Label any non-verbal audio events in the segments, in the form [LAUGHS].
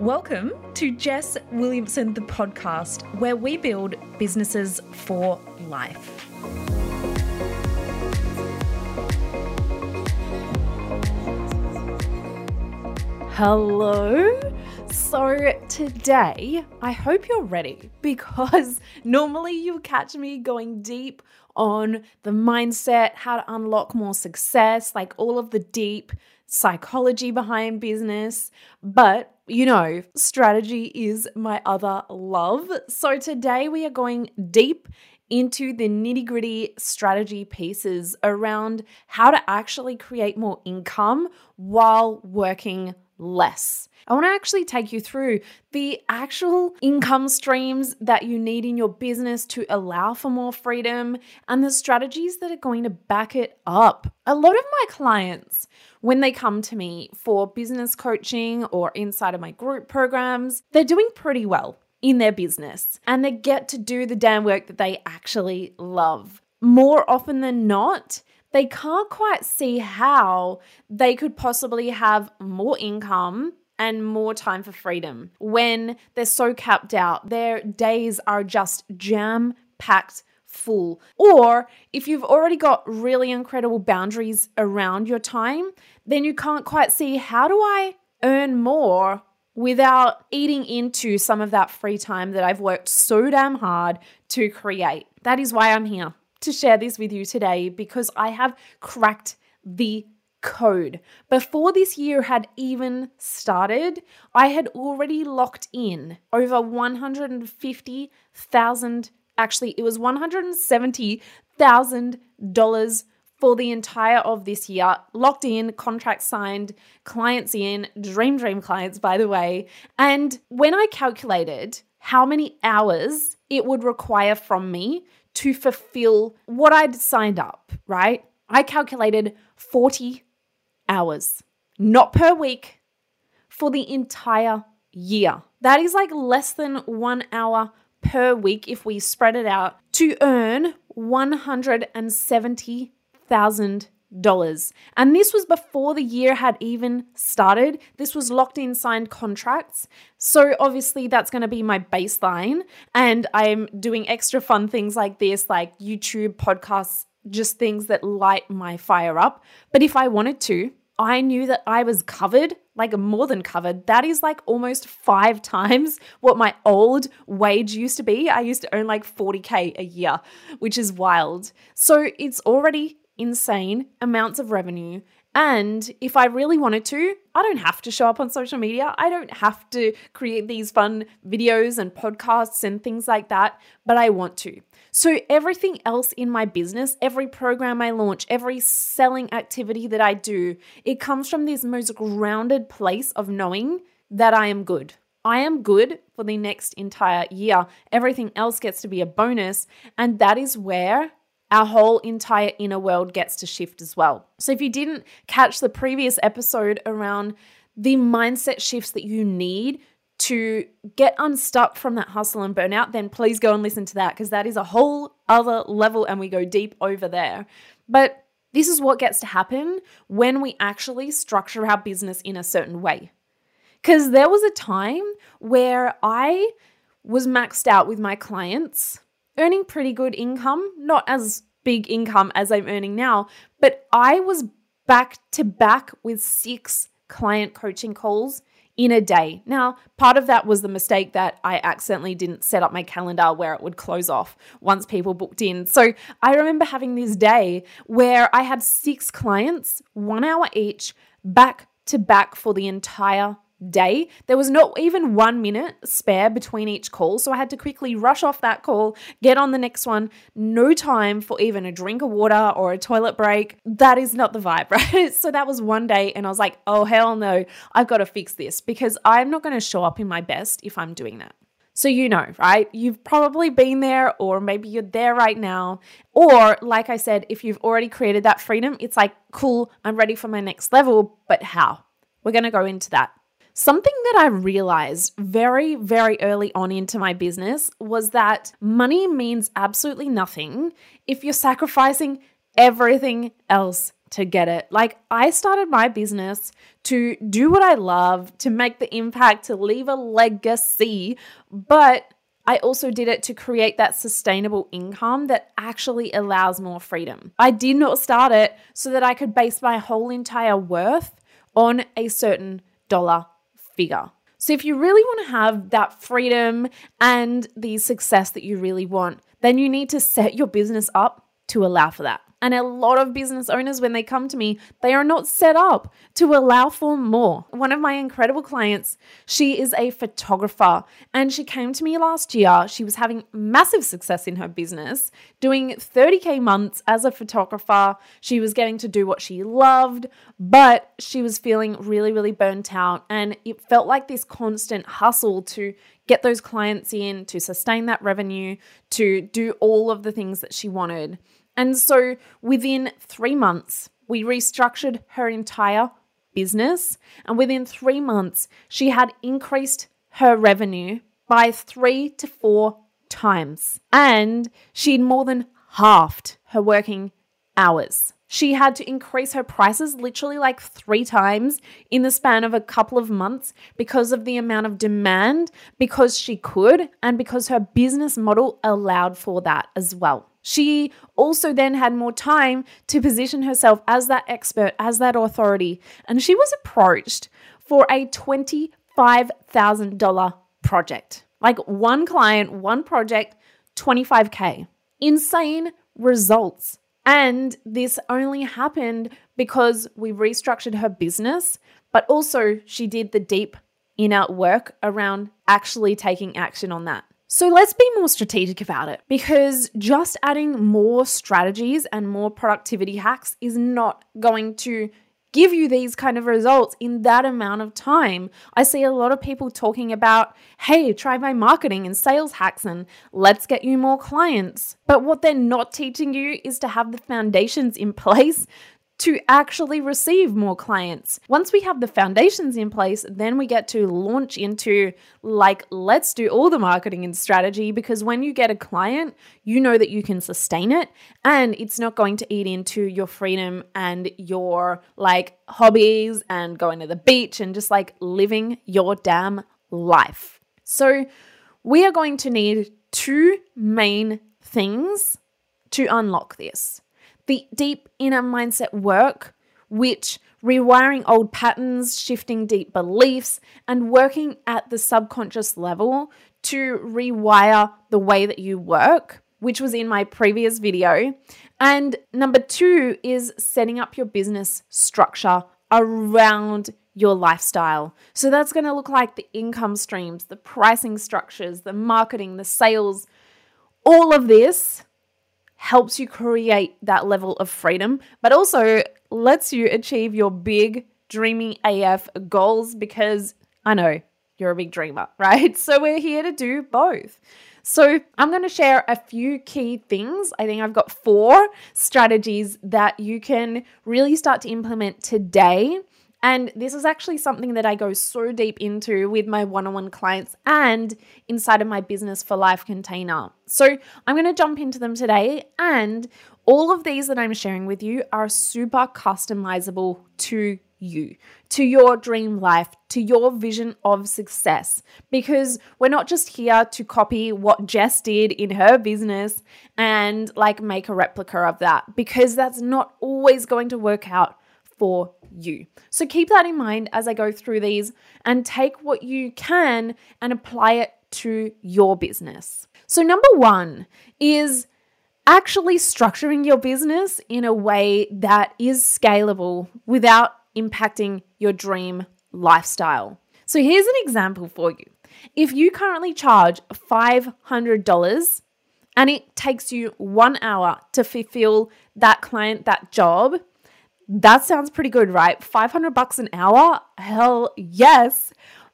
Welcome to Jess Williamson, the podcast, where we build businesses for life. Hello. So, today, I hope you're ready because normally you'll catch me going deep on the mindset, how to unlock more success, like all of the deep psychology behind business. But you know, strategy is my other love. So today we are going deep into the nitty gritty strategy pieces around how to actually create more income while working less. I want to actually take you through the actual income streams that you need in your business to allow for more freedom and the strategies that are going to back it up. A lot of my clients, when they come to me for business coaching or inside of my group programs, they're doing pretty well in their business and they get to do the damn work that they actually love. More often than not, they can't quite see how they could possibly have more income and more time for freedom when they're so capped out. Their days are just jam packed full. Or if you've already got really incredible boundaries around your time, then you can't quite see how do I earn more without eating into some of that free time that I've worked so damn hard to create. That is why I'm here to share this with you today because I have cracked the code. Before this year had even started, I had already locked in over 150,000 actually it was $170,000 for the entire of this year. Locked in, contract signed, clients in, dream dream clients by the way. And when I calculated how many hours it would require from me to fulfill what I'd signed up, right? I calculated 40 hours, not per week, for the entire year. That is like less than one hour per week if we spread it out to earn $170,000. And this was before the year had even started. This was locked in signed contracts. So obviously, that's going to be my baseline. And I'm doing extra fun things like this, like YouTube, podcasts, just things that light my fire up. But if I wanted to, I knew that I was covered, like more than covered. That is like almost five [LAUGHS] times what my old wage used to be. I used to earn like 40K a year, which is wild. So it's already insane amounts of revenue. And if I really wanted to, I don't have to show up on social media. I don't have to create these fun videos and podcasts and things like that, but I want to. So, everything else in my business, every program I launch, every selling activity that I do, it comes from this most grounded place of knowing that I am good. I am good for the next entire year. Everything else gets to be a bonus. And that is where our whole entire inner world gets to shift as well. So, if you didn't catch the previous episode around the mindset shifts that you need to get unstuck from that hustle and burnout, then please go and listen to that because that is a whole other level and we go deep over there. But this is what gets to happen when we actually structure our business in a certain way. Because there was a time where I was maxed out with my clients, earning pretty good income, not as big income as I'm earning now, but I was back to back with six client coaching calls in a day. Now, part of that was the mistake that I accidentally didn't set up my calendar where it would close off once people booked in. So I remember having this day where I had six clients, one hour each, back to back for the entire day. There was not even one minute spare between each call. So I had to quickly rush off that call, get on the next one. No time for even a drink of water or a toilet break. That is not the vibe, [LAUGHS] right? So that was one day. And I was like, oh, hell no, I've got to fix this because I'm not going to show up in my best if I'm doing that. So, you know, right? You've probably been there, or maybe you're there right now. Or, like I said, if you've already created that freedom, it's like, cool, I'm ready for my next level. But how? We're going to go into that. Something that I realized very, very early on into my business was that money means absolutely nothing if you're sacrificing everything else to get it. Like, I started my business to do what I love, to make the impact, to leave a legacy, but I also did it to create that sustainable income that actually allows more freedom. I did not start it so that I could base my whole entire worth on a certain dollar figure. So, if you really want to have that freedom and the success that you really want, then you need to set your business up to allow for that. And a lot of business owners, when they come to me, they are not set up to allow for more. One of my incredible clients, she is a photographer and she came to me last year. She was having massive success in her business, doing 30K months as a photographer. She was getting to do what she loved, but she was feeling really, really burnt out. And it felt like this constant hustle to get those clients in, to sustain that revenue, to do all of the things that she wanted. And so within three months, we restructured her entire business. And within three months, she had increased her revenue by three to four times. And she'd more than halved her working hours. She had to increase her prices literally like three times in the span of a couple of months because of the amount of demand, because she could, and because her business model allowed for that as well. She also then had more time to position herself as that expert, as that authority. And she was approached for a $25,000 project. Like one client, one project, 25K. Insane results. And this only happened because we restructured her business, but also she did the deep inner work around actually taking action on that. So let's be more strategic about it because just adding more strategies and more productivity hacks is not going to give you these kind of results in that amount of time. I see a lot of people talking about, hey, try my marketing and sales hacks and let's get you more clients. But what they're not teaching you is to have the foundations in [LAUGHS] place to actually receive more clients. Once we have the foundations in place, then we get to launch into like, let's do all the marketing and strategy because when you get a client, you know that you can sustain it and it's not going to eat into your freedom and your like hobbies and going to the beach and just like living your damn life. So, we are going to need two main things to unlock this the deep inner mindset work, which rewiring old patterns, shifting deep beliefs, and working at the subconscious level to rewire the way that you work, which was in my previous video. And number two is setting up your business structure around your lifestyle. So that's going to look like the income streams, the pricing structures, the marketing, the sales, all of this helps you create that level of freedom, but also lets you achieve your big, dreamy AF goals because I know you're a big dreamer, [LAUGHS] right? So we're here to do both. So, I'm going to share a few key things. I think I've got four strategies that you can really start to implement today and this is actually something that I go so deep into with my one on one clients and inside of my Business for Life container. So I'm going to jump into them today. And all of these that I'm sharing with you are super customizable to you, to your dream life, to your vision of success. Because we're not just here to copy what Jess did in her business and like make a replica of that, because that's not always going to work out for you. So keep that in mind as I go through these and take what you can and apply it to your business. So, number one is actually structuring your business in a way that is scalable without impacting your dream lifestyle. So, here's an example for you. If you currently charge $500 and it takes you one hour to fulfill that client, that job, that sounds pretty good, right? 500 bucks an hour? Hell yes.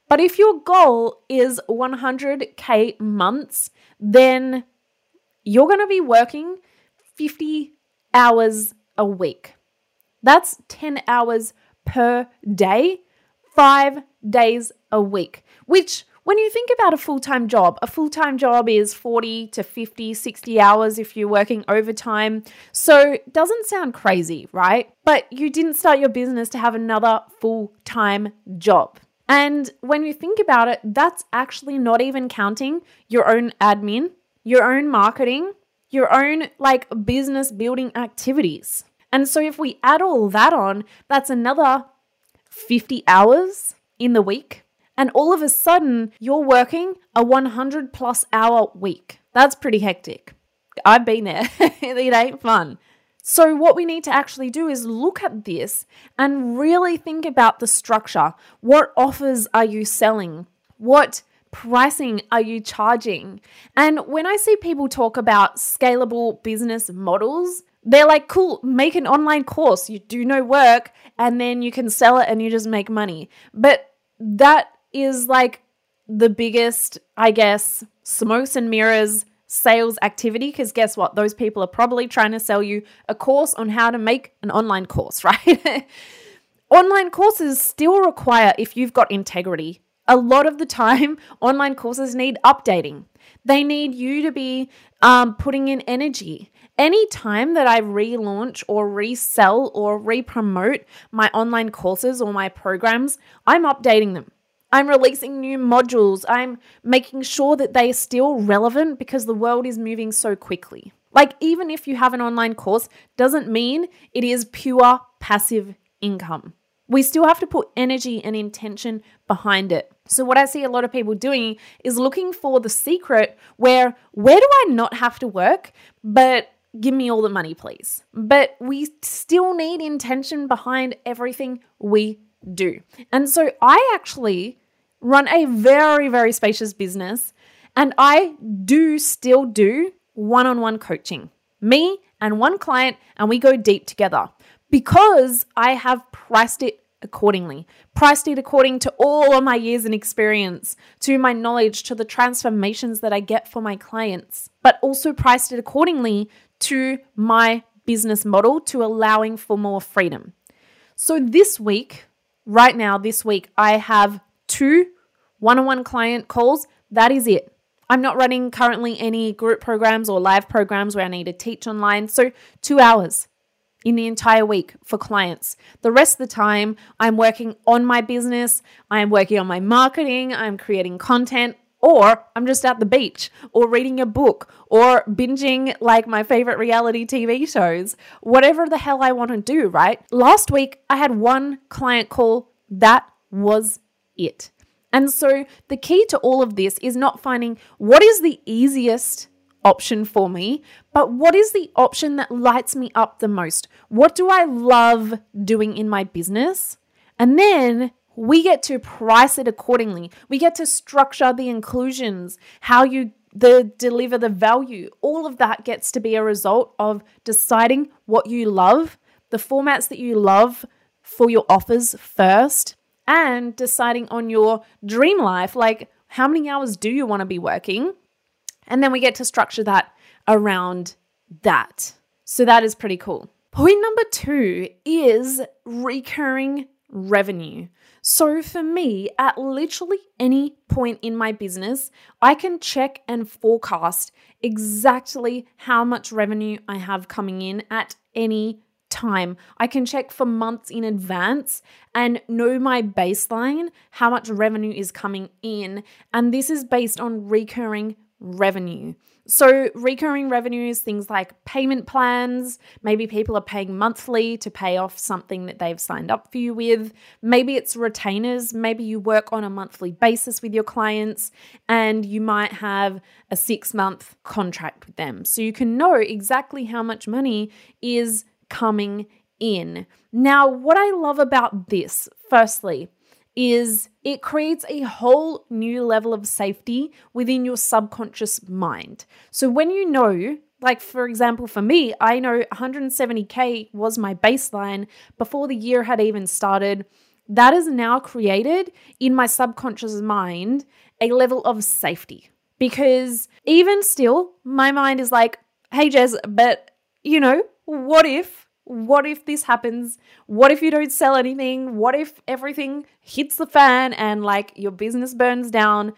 But if your goal is 100k months, then you're going to be working 50 hours a week. That's 10 hours per day, 5 days a week, which When you think about a full time job, a full time job is 40 to 50, 60 hours if you're working overtime. So it doesn't sound crazy, right? But you didn't start your business to have another full time job. And when you think about it, that's actually not even counting your own admin, your own marketing, your own like business building activities. And so if we add all that on, that's another 50 hours in the week. And all of a sudden, you're working a 100 plus hour week. That's pretty hectic. I've been there. [LAUGHS] it ain't fun. So, what we need to actually do is look at this and really think about the structure. What offers are you selling? What pricing are you charging? And when I see people talk about scalable business models, they're like, cool, make an online course. You do no work and then you can sell it and you just make money. But that is like the biggest, I guess, smokes and mirrors sales activity because guess what? Those people are probably trying to sell you a course on how to make an online course, [LAUGHS] right? online courses still require, if you've got integrity, a lot of the time, [LAUGHS] online courses need updating. They need you to be um, putting in energy. Anytime that I relaunch or resell or re-promote my online courses or my programs, I'm updating them. I'm releasing new modules. I'm making sure that they are still relevant because the world is moving so quickly. Like even if you have an online course doesn't mean it is pure passive income. We still have to put energy and intention behind it. So what I see a lot of people doing is looking for the secret where where do I not have to work but give me all the money, please. But we still need intention behind everything we do. And so I actually run a very, very spacious business and I do still do one on one coaching. Me and one client, and we go deep together because I have priced it accordingly. Priced it according to all of my years and experience, to my knowledge, to the transformations that I get for my clients, but also priced it accordingly to my business model to allowing for more freedom. So this week, right now, this week, I have two one on one client calls. That is it. I'm not running currently any group programs or live programs where I need to teach online. So, two hours in the entire week for clients. The rest of the time, I'm working on my business, I'm working on my marketing, I'm creating content, or I'm just at the beach or reading a book or binging like my favorite reality TV shows, whatever the hell I want to do, right? Last week, I had one client call. That was it. And so the key to all of this is not finding what is the easiest option for me, but what is the option that lights me up the most? What do I love doing in my business? And then we get to price it accordingly. We get to structure the inclusions, how you the deliver the value. All of that gets to be a result of deciding what you love, the formats that you love for your offers first, and deciding on your dream life, like how many hours do you want to be working? And then we get to structure that around that. So that is pretty cool. Point number two is recurring revenue. So, for me, at literally any point in my business, I can check and forecast exactly how much revenue I have coming in at any time. I can check for months in advance and know my baseline, how much revenue is coming in. And this is based on recurring revenue. So, recurring revenues, things like payment plans. Maybe people are paying monthly to pay off something that they've signed up for you with. Maybe it's retainers. Maybe you work on a monthly basis with your clients and you might have a six month contract with them. So, you can know exactly how much money is coming in. Now, what I love about this, firstly, is it creates a whole new level of safety within your subconscious mind. So when you know, like for example, for me, I know 170K was my baseline before the year had even started. That has now created in my subconscious mind a level of safety because even still, my mind is like, hey, Jess, but you know, what if what if this happens? What if you don't sell anything? What if everything hits the fan and like your business burns down?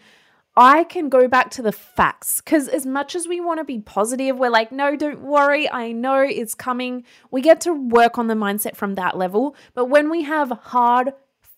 I can go back to the facts because as much as we want to be positive, we're like, no, don't worry. I know it's coming. We get to work on the mindset from that level. But when we have hard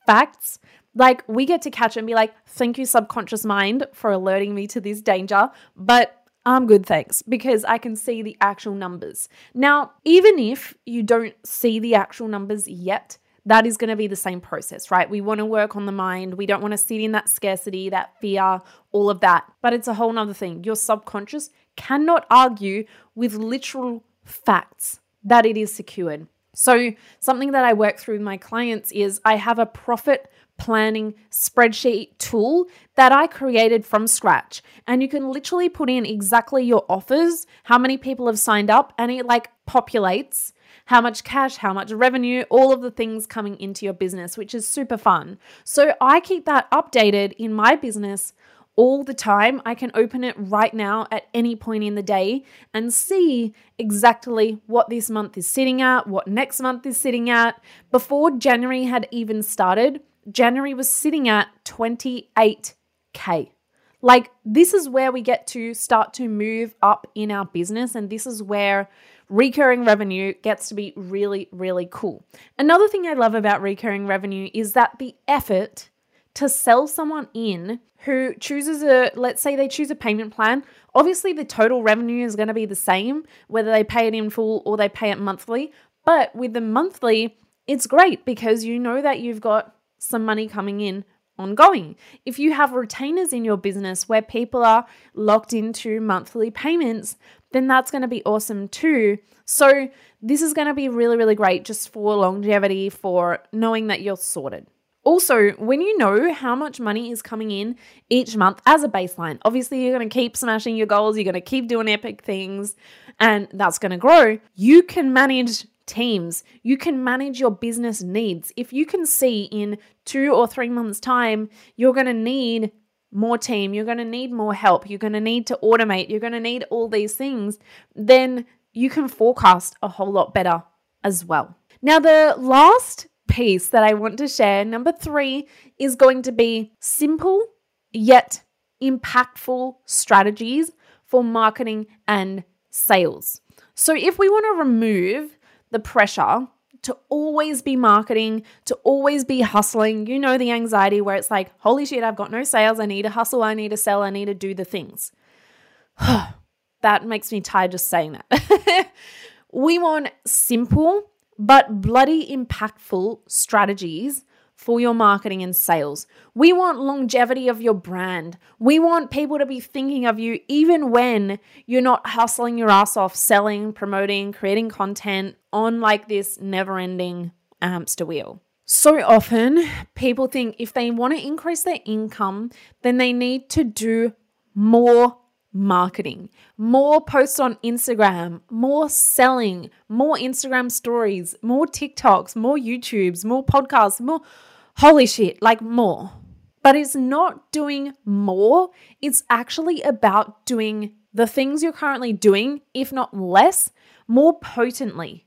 facts, like we get to catch and be like, thank you, subconscious mind, for alerting me to this danger. But I'm good, thanks, because I can see the actual numbers. Now, even if you don't see the actual numbers yet, that is going to be the same process, right? We want to work on the mind. We don't want to sit in that scarcity, that fear, all of that. But it's a whole nother thing. Your subconscious cannot argue with literal facts that it is secured. So, something that I work through with my clients is I have a profit planning spreadsheet tool that I created from scratch. And you can literally put in exactly your offers, how many people have signed up, and it like populates how much cash, how much revenue, all of the things coming into your business, which is super fun. So I keep that updated in my business all the time. I can open it right now at any point in the day and see exactly what this month is sitting at, what next month is sitting at. Before January had even started, January was sitting at 28K. Like, this is where we get to start to move up in our business, and this is where recurring revenue gets to be really, really cool. Another thing I love about recurring revenue is that the effort to sell someone in who chooses a, let's say they choose a payment plan, obviously the total revenue is going to be the same, whether they pay it in full or they pay it monthly. But with the monthly, it's great because you know that you've got some money coming in ongoing. If you have retainers in your business where people are locked into monthly payments, then that's going to be awesome too. So, this is going to be really, really great just for longevity, for knowing that you're sorted. Also, when you know how much money is coming in each month as a baseline, obviously you're going to keep smashing your goals, you're going to keep doing epic things, and that's going to grow. You can manage teams. You can manage your business needs. If you can see in two or three months' time, you're going to need more team, you're going to need more help, you're going to need to automate, you're going to need all these things, then you can forecast a whole lot better as well. Now, the last piece that I want to share, number three, is going to be simple yet impactful strategies for marketing and sales. So, if we want to remove the pressure to always be marketing, to always be hustling. You know, the anxiety where it's like, holy shit, I've got no sales. I need to hustle. I need to sell. I need to do the things. [SIGHS] that makes me tired just saying that. [LAUGHS] we want simple but bloody impactful strategies for your marketing and sales. We want longevity of your brand. We want people to be thinking of you even when you're not hustling your ass off, selling, promoting, creating content on like this never ending hamster wheel. So often, people think if they want to increase their income, then they need to do more marketing, more posts on Instagram, more selling, more Instagram stories, more TikToks, more YouTubes, more podcasts, more holy shit, like more. But it's not doing more, it's actually about doing the things you're currently doing, if not less, more potently,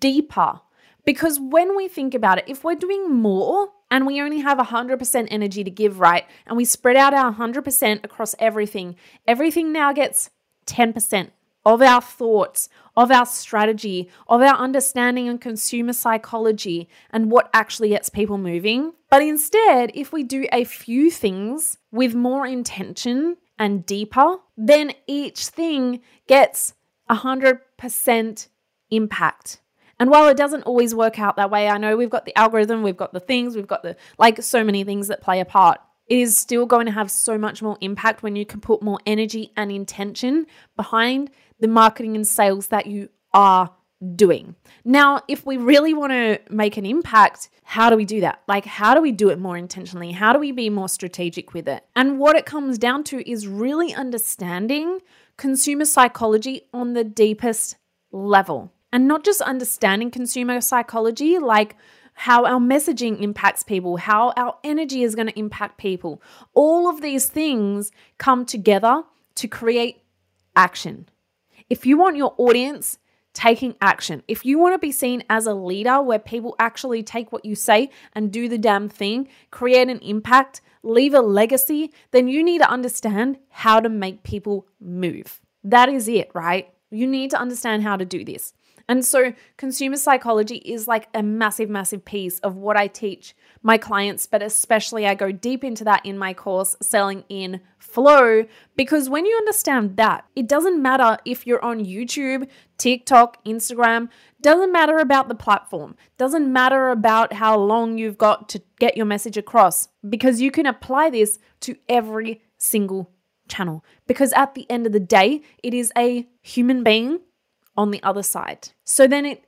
deeper. Because when we think about it, if we're doing more and we only have 100% energy to give, right, and we spread out our 100% across everything, everything now gets 10% of our thoughts, of our strategy, of our understanding and consumer psychology and what actually gets people moving. But instead, if we do a few things with more intention and deeper, then each thing gets 100% impact. And while it doesn't always work out that way, I know we've got the algorithm, we've got the things, we've got the like so many things that play a part it is still going to have so much more impact when you can put more energy and intention behind the marketing and sales that you are doing. Now, if we really want to make an impact, how do we do that? Like, how do we do it more intentionally? How do we be more strategic with it? And what it comes down to is really understanding consumer psychology on the deepest level. And not just understanding consumer psychology, like how our messaging impacts people, how our energy is going to impact people. All of these things come together to create action. If you want your audience taking action. If you want to be seen as a leader where people actually take what you say and do the damn thing, create an impact, leave a legacy, then you need to understand how to make people move. That is it, right? You need to understand how to do this. And so, consumer psychology is like a massive, massive piece of what I teach my clients, but especially I go deep into that in my course, Selling in Flow, because when you understand that, it doesn't matter if you're on YouTube, TikTok, Instagram, doesn't matter about the platform, doesn't matter about how long you've got to get your message across, because you can apply this to every single channel. Because at the end of the day, it is a human being on the other side. So then it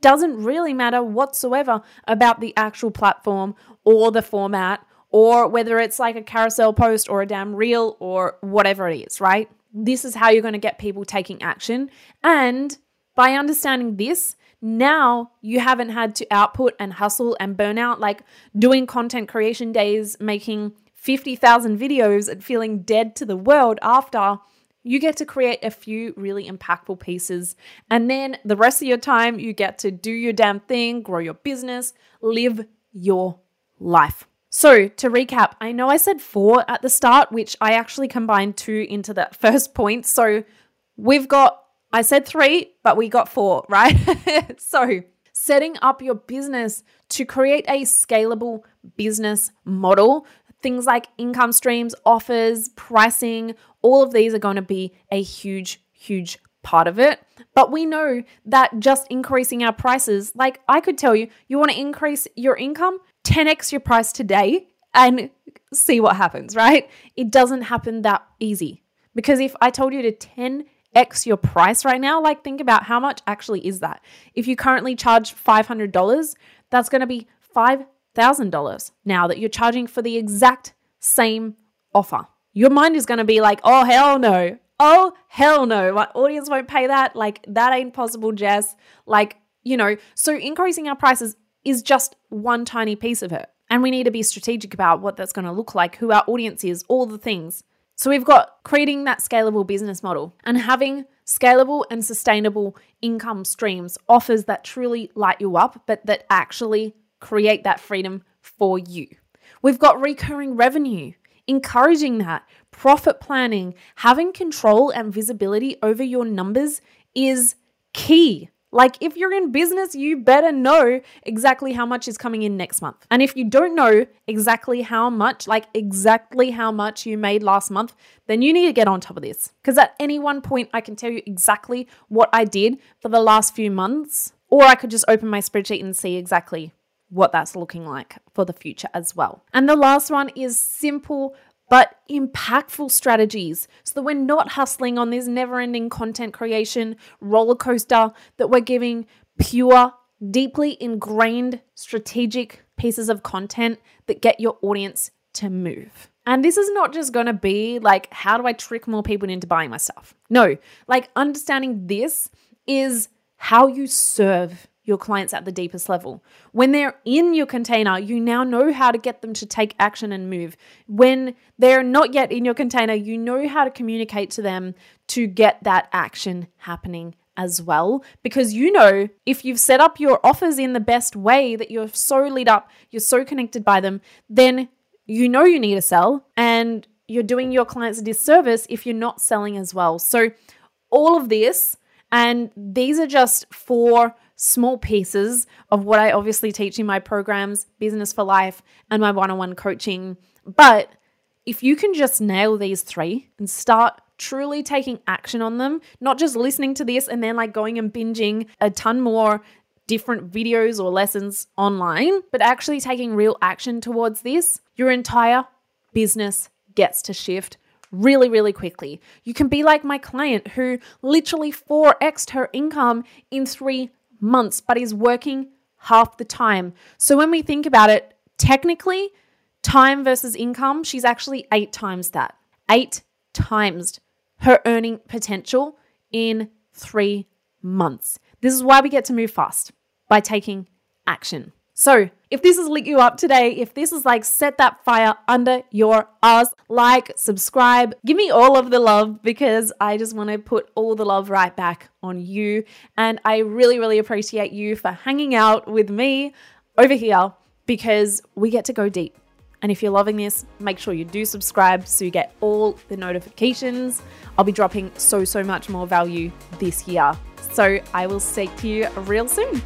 doesn't really matter whatsoever about the actual platform or the format or whether it's like a carousel post or a damn reel or whatever it is, right? This is how you're going to get people taking action. And by understanding this, now you haven't had to output and hustle and burn out like doing content creation days, making 50,000 videos and feeling dead to the world after you get to create a few really impactful pieces. And then the rest of your time, you get to do your damn thing, grow your business, live your life. So, to recap, I know I said four at the start, which I actually combined two into that [LAUGHS] first point. So, we've got, I said three, but we got four, [LAUGHS] right? so, setting up your business to create a scalable business model things like income streams, offers, pricing, all of these are going to be a huge, huge part of it. But we know that just increasing our prices, like I could tell you, you want to increase your income, 10x your price today and see what happens, right? It doesn't happen that easy. Because if I told you to 10x your price right now, like think about how much actually is that? If you currently charge $500, that's going to be $5,000 now that you're charging for the exact same offer your mind is going to be like, oh, hell no. Oh, hell no. My audience won't pay that. Like, that ain't possible, Jess. Like, you know, so increasing our prices is just one tiny piece of it. And we need to be strategic about what that's going to look like, who our audience is, all the things. So we've got creating that scalable business model and having scalable and sustainable income streams, offers that truly light you up, but that actually create that freedom for you. We've got recurring revenue encouraging that. Profit planning, having control and visibility over your numbers is key. Like, if you're in business, you better know exactly how much is coming in next month. And if you don't know exactly how much, like exactly how much you made last month, then you need to get on top of this. Because at any one point, I can tell you exactly what I did for the last few months, or I could just open my spreadsheet and see exactly what that's looking like for the future as well. And the last one is simple but impactful strategies so that we're not hustling on this never ending content creation roller coaster, that we're giving pure, deeply ingrained strategic pieces of content that get your audience to move. And this is not just gonna be like, how do I trick more people into buying my stuff? No, like understanding this is how you serve your clients at the deepest level. When they're in your container, you now know how to get them to take action and move. When they're not yet in your container, you know how to communicate to them to get that action happening as well. Because you know, if you've set up your offers in the best way, that you're so lit up, you're so connected by them, then you know you need to sell and you're doing your clients a disservice if you're not selling as well. So, all of this, and these are just four small pieces of what I obviously teach in my programs, Business for Life, and my one on one coaching. But if you can just nail these three and start truly taking action on them, not just listening to this and then like going and binging a ton more different videos or lessons online, but actually taking real action towards this, your entire business gets to shift really, really quickly. You can be like my client who literally 4xed her income in three months, but is working half the time. So when we think about it, technically, time versus income, she's actually eight times that. Eight times her earning potential in three months. This is why we get to move fast by taking action. So, if this has lit you up today, if this is like set that fire under your ass, like, subscribe, give me all of the love because I just want to put all the love right back on you. And I really, really appreciate you for hanging out with me over here because we get to go deep. And if you're loving this, make sure you do subscribe so you get all the notifications. I'll be dropping so, so much more value this year. So I will speak to you real soon.